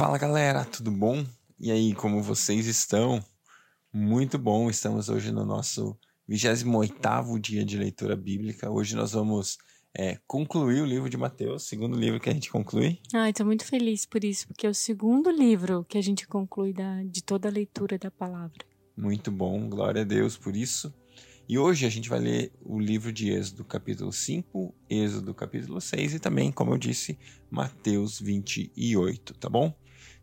Fala galera, tudo bom? E aí, como vocês estão? Muito bom, estamos hoje no nosso 28 dia de leitura bíblica. Hoje nós vamos é, concluir o livro de Mateus, segundo livro que a gente conclui. Ai, estou muito feliz por isso, porque é o segundo livro que a gente conclui da, de toda a leitura da palavra. Muito bom, glória a Deus por isso. E hoje a gente vai ler o livro de Êxodo, capítulo 5, Êxodo, capítulo 6 e também, como eu disse, Mateus 28, tá bom?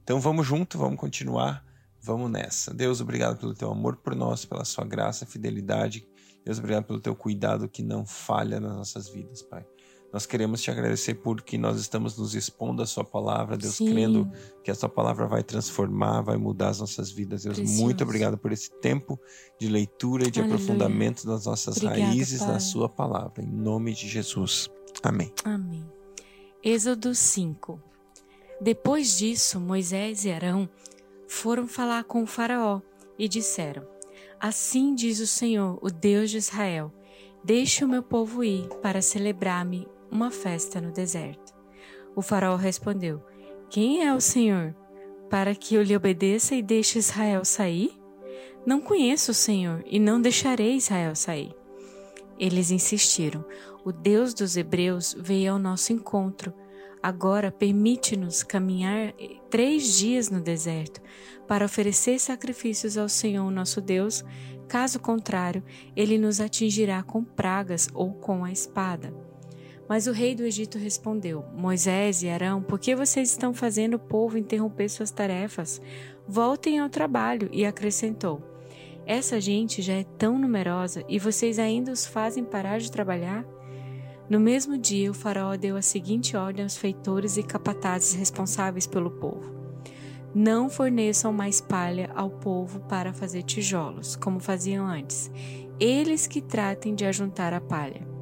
Então vamos junto, vamos continuar, vamos nessa. Deus, obrigado pelo teu amor por nós, pela sua graça, fidelidade. Deus, obrigado pelo teu cuidado que não falha nas nossas vidas, Pai. Nós queremos te agradecer porque nós estamos nos expondo à Sua palavra, Deus, Sim. crendo que a Sua palavra vai transformar, vai mudar as nossas vidas. Deus, Precioso. muito obrigado por esse tempo de leitura e de Aleluia. aprofundamento das nossas Obrigada, raízes pai. na Sua palavra. Em nome de Jesus. Amém. Amém. Êxodo 5 Depois disso, Moisés e Arão foram falar com o Faraó e disseram: Assim diz o Senhor, o Deus de Israel: Deixe o meu povo ir para celebrar-me uma festa no deserto. O faraó respondeu: Quem é o Senhor? Para que eu lhe obedeça e deixe Israel sair? Não conheço o Senhor e não deixarei Israel sair. Eles insistiram: O Deus dos Hebreus veio ao nosso encontro. Agora permite-nos caminhar três dias no deserto para oferecer sacrifícios ao Senhor nosso Deus. Caso contrário, ele nos atingirá com pragas ou com a espada. Mas o rei do Egito respondeu: Moisés e Arão, por que vocês estão fazendo o povo interromper suas tarefas? Voltem ao trabalho. E acrescentou: Essa gente já é tão numerosa e vocês ainda os fazem parar de trabalhar? No mesmo dia, o faraó deu a seguinte ordem aos feitores e capatazes responsáveis pelo povo: Não forneçam mais palha ao povo para fazer tijolos, como faziam antes. Eles que tratem de ajuntar a palha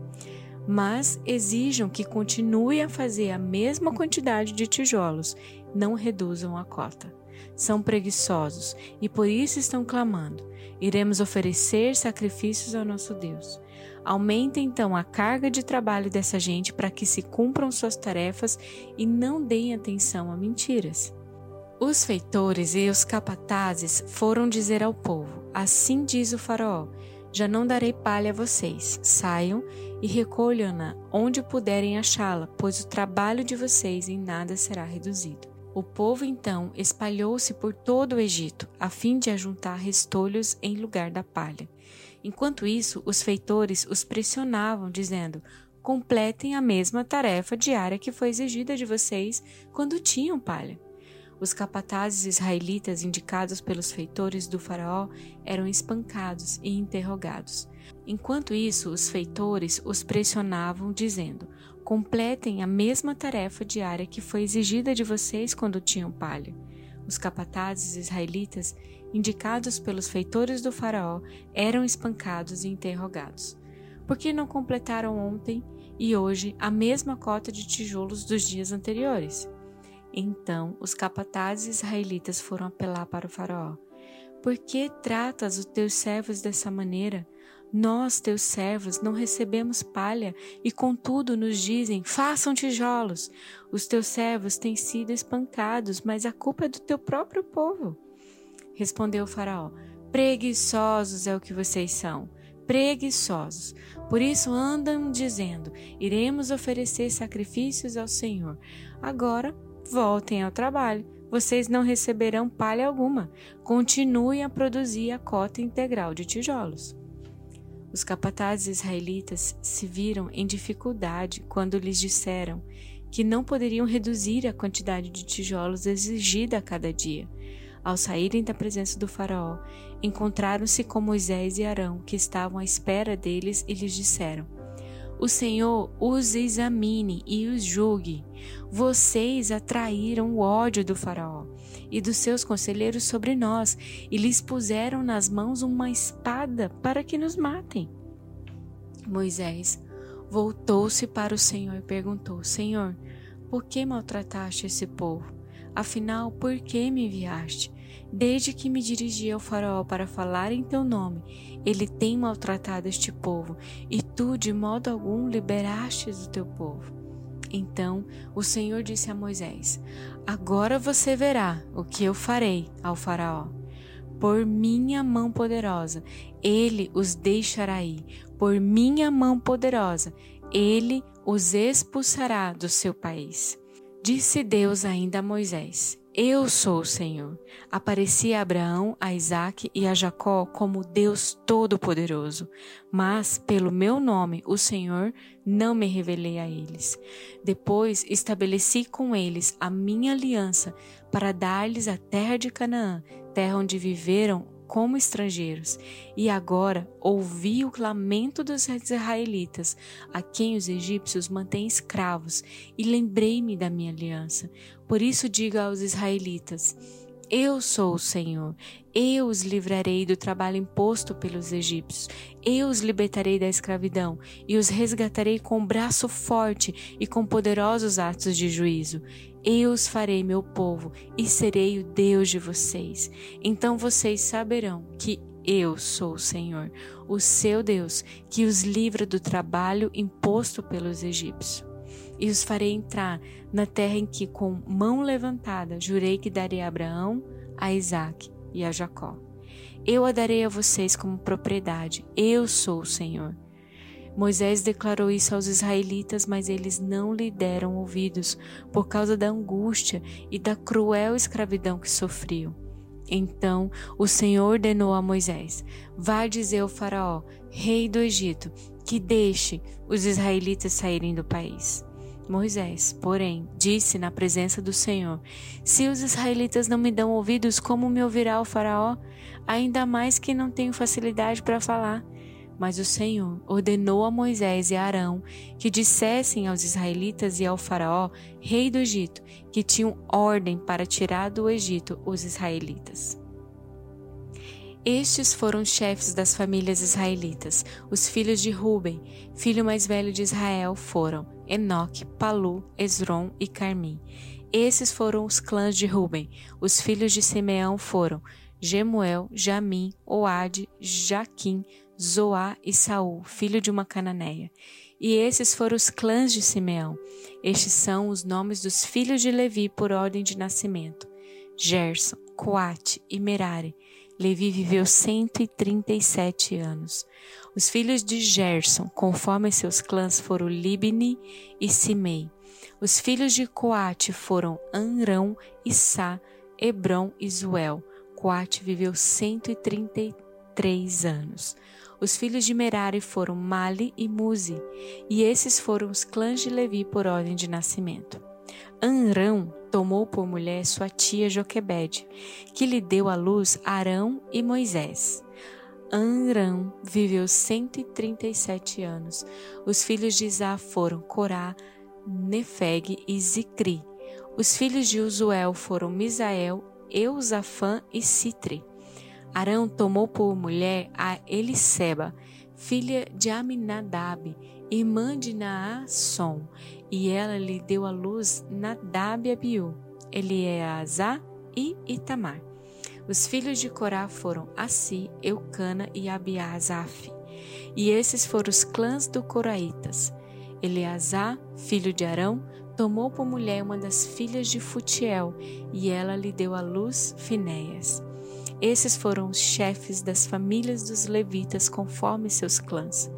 mas exijam que continue a fazer a mesma quantidade de tijolos, não reduzam a cota. São preguiçosos e por isso estão clamando: iremos oferecer sacrifícios ao nosso Deus. Aumentem então a carga de trabalho dessa gente para que se cumpram suas tarefas e não deem atenção a mentiras. Os feitores e os capatazes foram dizer ao povo: Assim diz o Faraó: Já não darei palha a vocês. Saiam e recolham-na onde puderem achá-la, pois o trabalho de vocês em nada será reduzido. O povo então espalhou-se por todo o Egito, a fim de ajuntar restolhos em lugar da palha. Enquanto isso, os feitores os pressionavam, dizendo: Completem a mesma tarefa diária que foi exigida de vocês quando tinham palha. Os capatazes israelitas indicados pelos feitores do Faraó eram espancados e interrogados. Enquanto isso, os feitores os pressionavam, dizendo: Completem a mesma tarefa diária que foi exigida de vocês quando tinham palha. Os capatazes israelitas, indicados pelos feitores do Faraó, eram espancados e interrogados. Por que não completaram ontem e hoje a mesma cota de tijolos dos dias anteriores? Então os capatazes israelitas foram apelar para o Faraó: Por que tratas os teus servos dessa maneira? Nós, teus servos, não recebemos palha e, contudo, nos dizem: façam tijolos. Os teus servos têm sido espancados, mas a culpa é do teu próprio povo. Respondeu Faraó: Preguiçosos é o que vocês são preguiçosos. Por isso andam dizendo: iremos oferecer sacrifícios ao Senhor. Agora voltem ao trabalho. Vocês não receberão palha alguma. Continuem a produzir a cota integral de tijolos. Os capatazes israelitas se viram em dificuldade quando lhes disseram que não poderiam reduzir a quantidade de tijolos exigida a cada dia. Ao saírem da presença do Faraó, encontraram-se com Moisés e Arão, que estavam à espera deles, e lhes disseram: o Senhor os examine e os julgue. Vocês atraíram o ódio do Faraó e dos seus conselheiros sobre nós e lhes puseram nas mãos uma espada para que nos matem. Moisés voltou-se para o Senhor e perguntou: Senhor, por que maltrataste esse povo? Afinal, por que me enviaste? Desde que me dirigi ao Faraó para falar em teu nome, ele tem maltratado este povo, e tu de modo algum liberastes o teu povo. Então o Senhor disse a Moisés: Agora você verá o que eu farei ao Faraó. Por minha mão poderosa, ele os deixará ir. Por minha mão poderosa, ele os expulsará do seu país. Disse Deus ainda a Moisés: Eu sou o Senhor. Apareci a Abraão, a Isaque e a Jacó como Deus Todo-Poderoso, mas pelo meu nome, o Senhor, não me revelei a eles. Depois estabeleci com eles a minha aliança para dar-lhes a terra de Canaã, terra onde viveram como estrangeiros, e agora ouvi o lamento dos israelitas, a quem os egípcios mantêm escravos, e lembrei-me da minha aliança. Por isso digo aos israelitas: eu sou o Senhor. Eu os livrarei do trabalho imposto pelos egípcios. Eu os libertarei da escravidão e os resgatarei com braço forte e com poderosos atos de juízo. Eu os farei meu povo e serei o Deus de vocês. Então vocês saberão que eu sou o Senhor, o seu Deus, que os livra do trabalho imposto pelos egípcios e os farei entrar na terra em que, com mão levantada, jurei que darei a Abraão, a Isaque e a Jacó. Eu a darei a vocês como propriedade. Eu sou o Senhor. Moisés declarou isso aos israelitas, mas eles não lhe deram ouvidos por causa da angústia e da cruel escravidão que sofriam. Então o Senhor ordenou a Moisés: Vá dizer ao Faraó, rei do Egito, que deixe os israelitas saírem do país. Moisés, porém, disse na presença do Senhor: Se os israelitas não me dão ouvidos, como me ouvirá o Faraó? Ainda mais que não tenho facilidade para falar. Mas o Senhor ordenou a Moisés e a Arão que dissessem aos israelitas e ao Faraó, rei do Egito, que tinham ordem para tirar do Egito os israelitas. Estes foram os chefes das famílias israelitas. Os filhos de Ruben, filho mais velho de Israel, foram Enoque, Palu, Esron e Carmim. Esses foram os clãs de Ruben. Os filhos de Simeão foram Gemuel, Jamim, Oade, Jaquim, Zoá e Saul, filho de uma cananeia. E esses foram os clãs de Simeão. Estes são os nomes dos filhos de Levi por ordem de nascimento: Gerson, Coate e Merari. Levi viveu 137 anos. Os filhos de Gerson, conforme seus clãs, foram Libni e Simei. Os filhos de Coate foram Anrão, Issá, Hebron e Zuel. Coate viveu 133 anos. Os filhos de Merari foram Mali e Muzi, e esses foram os clãs de Levi por ordem de nascimento. Anrão tomou por mulher sua tia Joquebede, que lhe deu à luz Arão e Moisés. Anrão viveu 137 anos. Os filhos de Isá foram Corá, Nefeg e Zicri. Os filhos de Uzuel foram Misael, Eusafã e Citri. Arão tomou por mulher a Eliseba, filha de Aminadab, irmã de Naasson, e ela lhe deu à luz Nadab e Abiú, Eleazar e Itamar. Os filhos de Corá foram Assi, Eucana e Abiasaf. E esses foram os clãs do Coraitas. Eleazar, filho de Arão, tomou por mulher uma das filhas de Futiel, e ela lhe deu à luz Finéias. Esses foram os chefes das famílias dos levitas conforme seus clãs.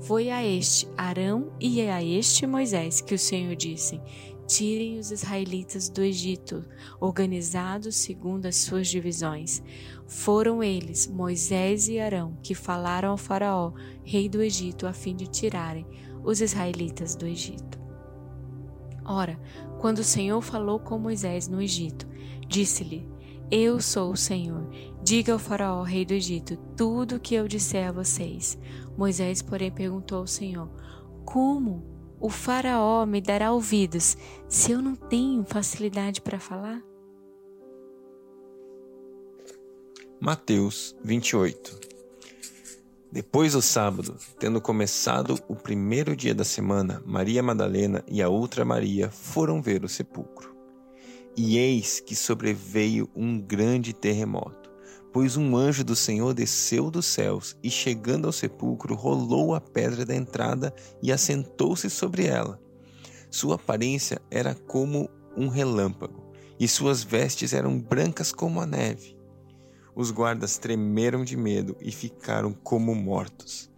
Foi a este Arão e a este Moisés que o Senhor disse: Tirem os israelitas do Egito, organizados segundo as suas divisões. Foram eles, Moisés e Arão, que falaram ao Faraó, rei do Egito, a fim de tirarem os israelitas do Egito. Ora, quando o Senhor falou com Moisés no Egito, disse-lhe: Eu sou o Senhor. Diga ao Faraó, rei do Egito, tudo o que eu disser a vocês. Moisés, porém, perguntou ao Senhor: Como o Faraó me dará ouvidos se eu não tenho facilidade para falar? Mateus 28 Depois do sábado, tendo começado o primeiro dia da semana, Maria Madalena e a outra Maria foram ver o sepulcro. E eis que sobreveio um grande terremoto Pois um anjo do Senhor desceu dos céus e, chegando ao sepulcro, rolou a pedra da entrada e assentou-se sobre ela. Sua aparência era como um relâmpago, e suas vestes eram brancas como a neve. Os guardas tremeram de medo e ficaram como mortos.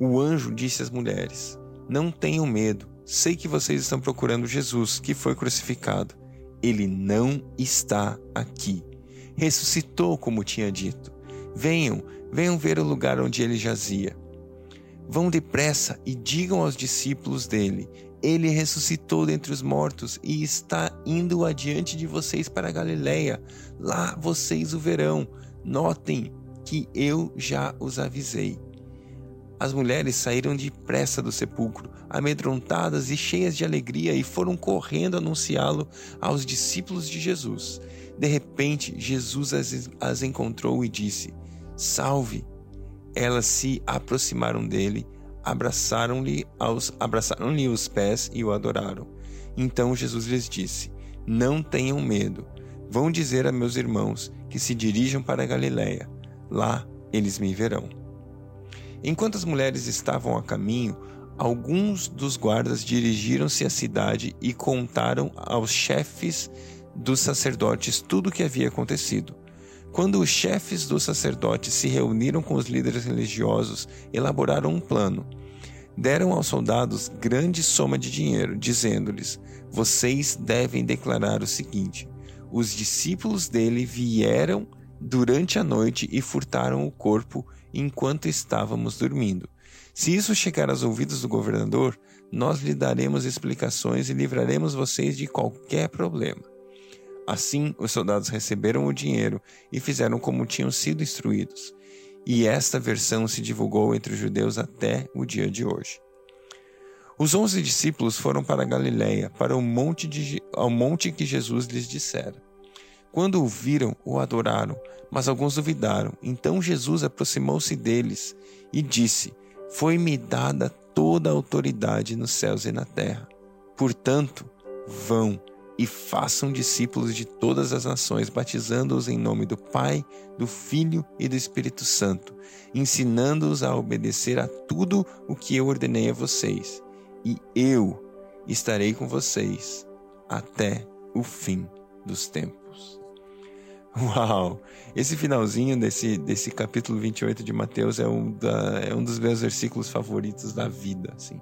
O anjo disse às mulheres: Não tenham medo, sei que vocês estão procurando Jesus, que foi crucificado. Ele não está aqui. Ressuscitou, como tinha dito. Venham, venham ver o lugar onde ele jazia. Vão depressa e digam aos discípulos dele: Ele ressuscitou dentre os mortos e está indo adiante de vocês para a Galiléia. Lá vocês o verão. Notem que eu já os avisei. As mulheres saíram depressa do sepulcro, amedrontadas e cheias de alegria, e foram correndo anunciá-lo aos discípulos de Jesus. De repente, Jesus as, as encontrou e disse: Salve! Elas se aproximaram dele, abraçaram-lhe abraçaram-lhe os pés e o adoraram. Então Jesus lhes disse: Não tenham medo. Vão dizer a meus irmãos que se dirijam para Galiléia. Lá eles me verão. Enquanto as mulheres estavam a caminho, alguns dos guardas dirigiram-se à cidade e contaram aos chefes dos sacerdotes tudo o que havia acontecido. Quando os chefes dos sacerdotes se reuniram com os líderes religiosos, elaboraram um plano. Deram aos soldados grande soma de dinheiro, dizendo-lhes: Vocês devem declarar o seguinte: Os discípulos dele vieram durante a noite e furtaram o corpo enquanto estávamos dormindo. Se isso chegar aos ouvidos do governador, nós lhe daremos explicações e livraremos vocês de qualquer problema. Assim, os soldados receberam o dinheiro e fizeram como tinham sido instruídos. E esta versão se divulgou entre os judeus até o dia de hoje. Os onze discípulos foram para Galiléia, para o monte, de, ao monte que Jesus lhes dissera. Quando o viram, o adoraram, mas alguns duvidaram. Então Jesus aproximou-se deles e disse: Foi-me dada toda a autoridade nos céus e na terra. Portanto, vão e façam discípulos de todas as nações, batizando-os em nome do Pai, do Filho e do Espírito Santo, ensinando-os a obedecer a tudo o que eu ordenei a vocês. E eu estarei com vocês até o fim dos tempos. Uau! Esse finalzinho desse, desse capítulo 28 de Mateus é um, da, é um dos meus versículos favoritos da vida. Assim.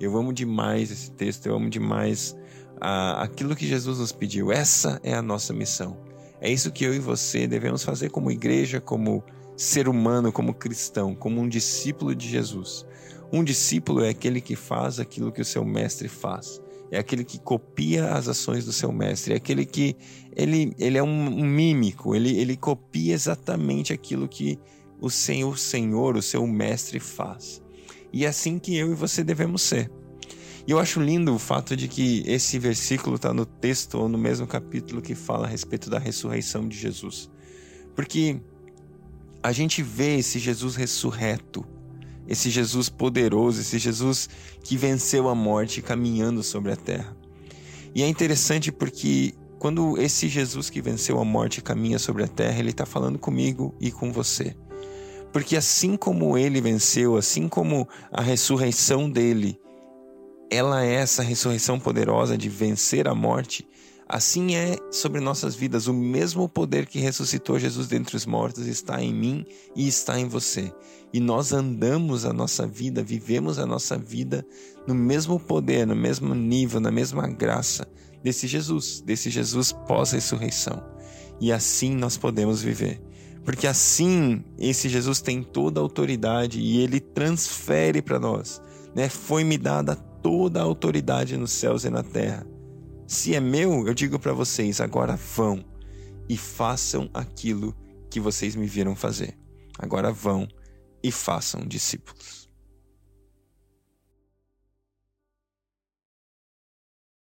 Eu amo demais esse texto, eu amo demais a, aquilo que Jesus nos pediu. Essa é a nossa missão. É isso que eu e você devemos fazer como igreja, como ser humano, como cristão, como um discípulo de Jesus. Um discípulo é aquele que faz aquilo que o seu mestre faz é aquele que copia as ações do seu mestre, é aquele que ele, ele é um, um mímico, ele, ele copia exatamente aquilo que o Senhor, o Senhor, o seu mestre faz. E é assim que eu e você devemos ser. E eu acho lindo o fato de que esse versículo está no texto ou no mesmo capítulo que fala a respeito da ressurreição de Jesus. Porque a gente vê esse Jesus ressurreto esse Jesus poderoso, esse Jesus que venceu a morte caminhando sobre a terra. E é interessante porque quando esse Jesus que venceu a morte caminha sobre a terra, ele está falando comigo e com você. Porque assim como ele venceu, assim como a ressurreição dele, ela é essa ressurreição poderosa de vencer a morte, Assim é sobre nossas vidas. O mesmo poder que ressuscitou Jesus dentre os mortos está em mim e está em você. E nós andamos a nossa vida, vivemos a nossa vida no mesmo poder, no mesmo nível, na mesma graça desse Jesus, desse Jesus pós-ressurreição. E assim nós podemos viver. Porque assim esse Jesus tem toda a autoridade e ele transfere para nós. Né? Foi-me dada toda a autoridade nos céus e na terra. Se é meu, eu digo para vocês: agora vão e façam aquilo que vocês me viram fazer. Agora vão e façam discípulos.